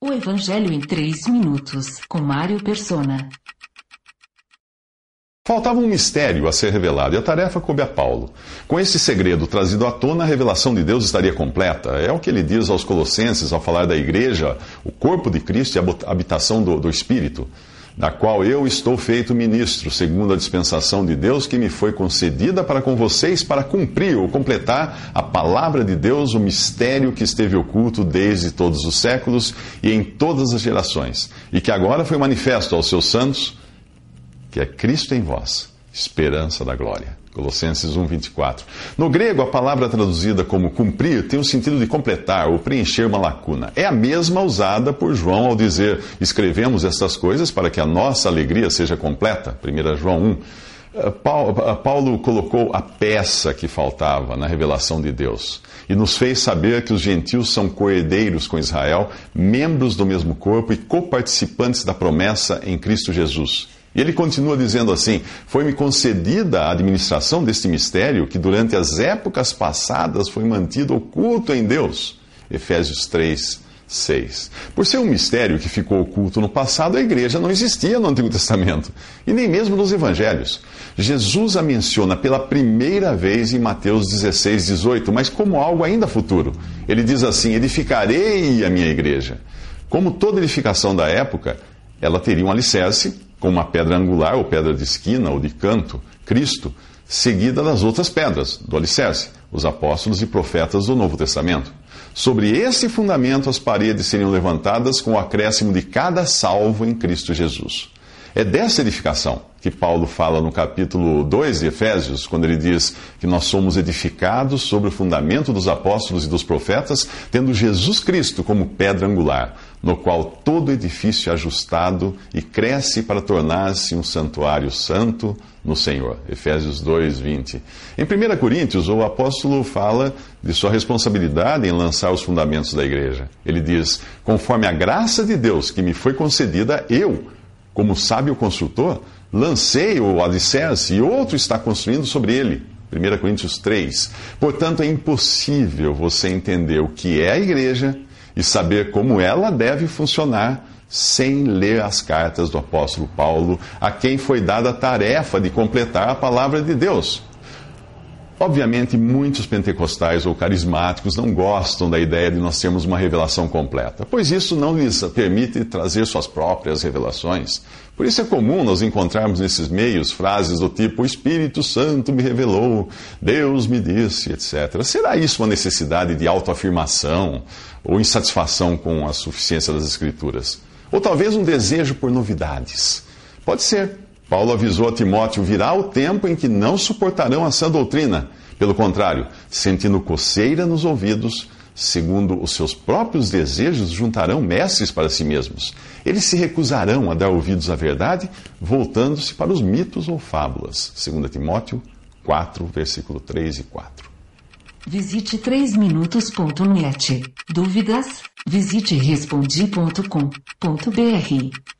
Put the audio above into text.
O Evangelho em 3 minutos, com Mário Persona. Faltava um mistério a ser revelado e a tarefa coube a Paulo. Com esse segredo trazido à tona, a revelação de Deus estaria completa. É o que ele diz aos Colossenses ao falar da igreja, o corpo de Cristo e a habitação do, do Espírito da qual eu estou feito ministro, segundo a dispensação de Deus que me foi concedida para com vocês, para cumprir ou completar a palavra de Deus, o mistério que esteve oculto desde todos os séculos e em todas as gerações, e que agora foi manifesto aos seus santos, que é Cristo em vós, esperança da glória. Colossenses 1:24. No grego, a palavra traduzida como cumprir tem o sentido de completar ou preencher uma lacuna. É a mesma usada por João ao dizer: "Escrevemos estas coisas para que a nossa alegria seja completa." 1 João 1. Eh, eh, Paulo colocou a peça que faltava na revelação de Deus e nos fez saber que os gentios são coerdeiros com Israel, membros do mesmo corpo e coparticipantes da promessa em Cristo Jesus. E ele continua dizendo assim: Foi-me concedida a administração deste mistério que durante as épocas passadas foi mantido oculto em Deus. Efésios 3, 6. Por ser um mistério que ficou oculto no passado, a igreja não existia no Antigo Testamento, e nem mesmo nos Evangelhos. Jesus a menciona pela primeira vez em Mateus 16, 18, mas como algo ainda futuro. Ele diz assim: Edificarei a minha igreja. Como toda edificação da época, ela teria um alicerce com uma pedra angular, ou pedra de esquina, ou de canto, Cristo, seguida das outras pedras, do alicerce, os apóstolos e profetas do Novo Testamento. Sobre esse fundamento, as paredes seriam levantadas com o acréscimo de cada salvo em Cristo Jesus. É dessa edificação que Paulo fala no capítulo 2 de Efésios, quando ele diz que nós somos edificados sobre o fundamento dos apóstolos e dos profetas, tendo Jesus Cristo como pedra angular, no qual todo edifício é ajustado e cresce para tornar-se um santuário santo no Senhor. Efésios 2, 20. Em 1 Coríntios, o apóstolo fala de sua responsabilidade em lançar os fundamentos da igreja. Ele diz: Conforme a graça de Deus que me foi concedida, eu, como sábio construtor, lancei o alicerce e outro está construindo sobre ele. 1 Coríntios 3. Portanto, é impossível você entender o que é a igreja e saber como ela deve funcionar sem ler as cartas do apóstolo Paulo, a quem foi dada a tarefa de completar a palavra de Deus. Obviamente, muitos pentecostais ou carismáticos não gostam da ideia de nós termos uma revelação completa, pois isso não lhes permite trazer suas próprias revelações. Por isso é comum nós encontrarmos nesses meios frases do tipo: O Espírito Santo me revelou, Deus me disse, etc. Será isso uma necessidade de autoafirmação ou insatisfação com a suficiência das Escrituras? Ou talvez um desejo por novidades? Pode ser. Paulo avisou a Timóteo: virá o tempo em que não suportarão a sã doutrina. Pelo contrário, sentindo coceira nos ouvidos, segundo os seus próprios desejos, juntarão mestres para si mesmos. Eles se recusarão a dar ouvidos à verdade, voltando-se para os mitos ou fábulas. 2 Timóteo 4, versículo 3 e 4. Visite 3minutos.net. Dúvidas? Visite respondi.com.br.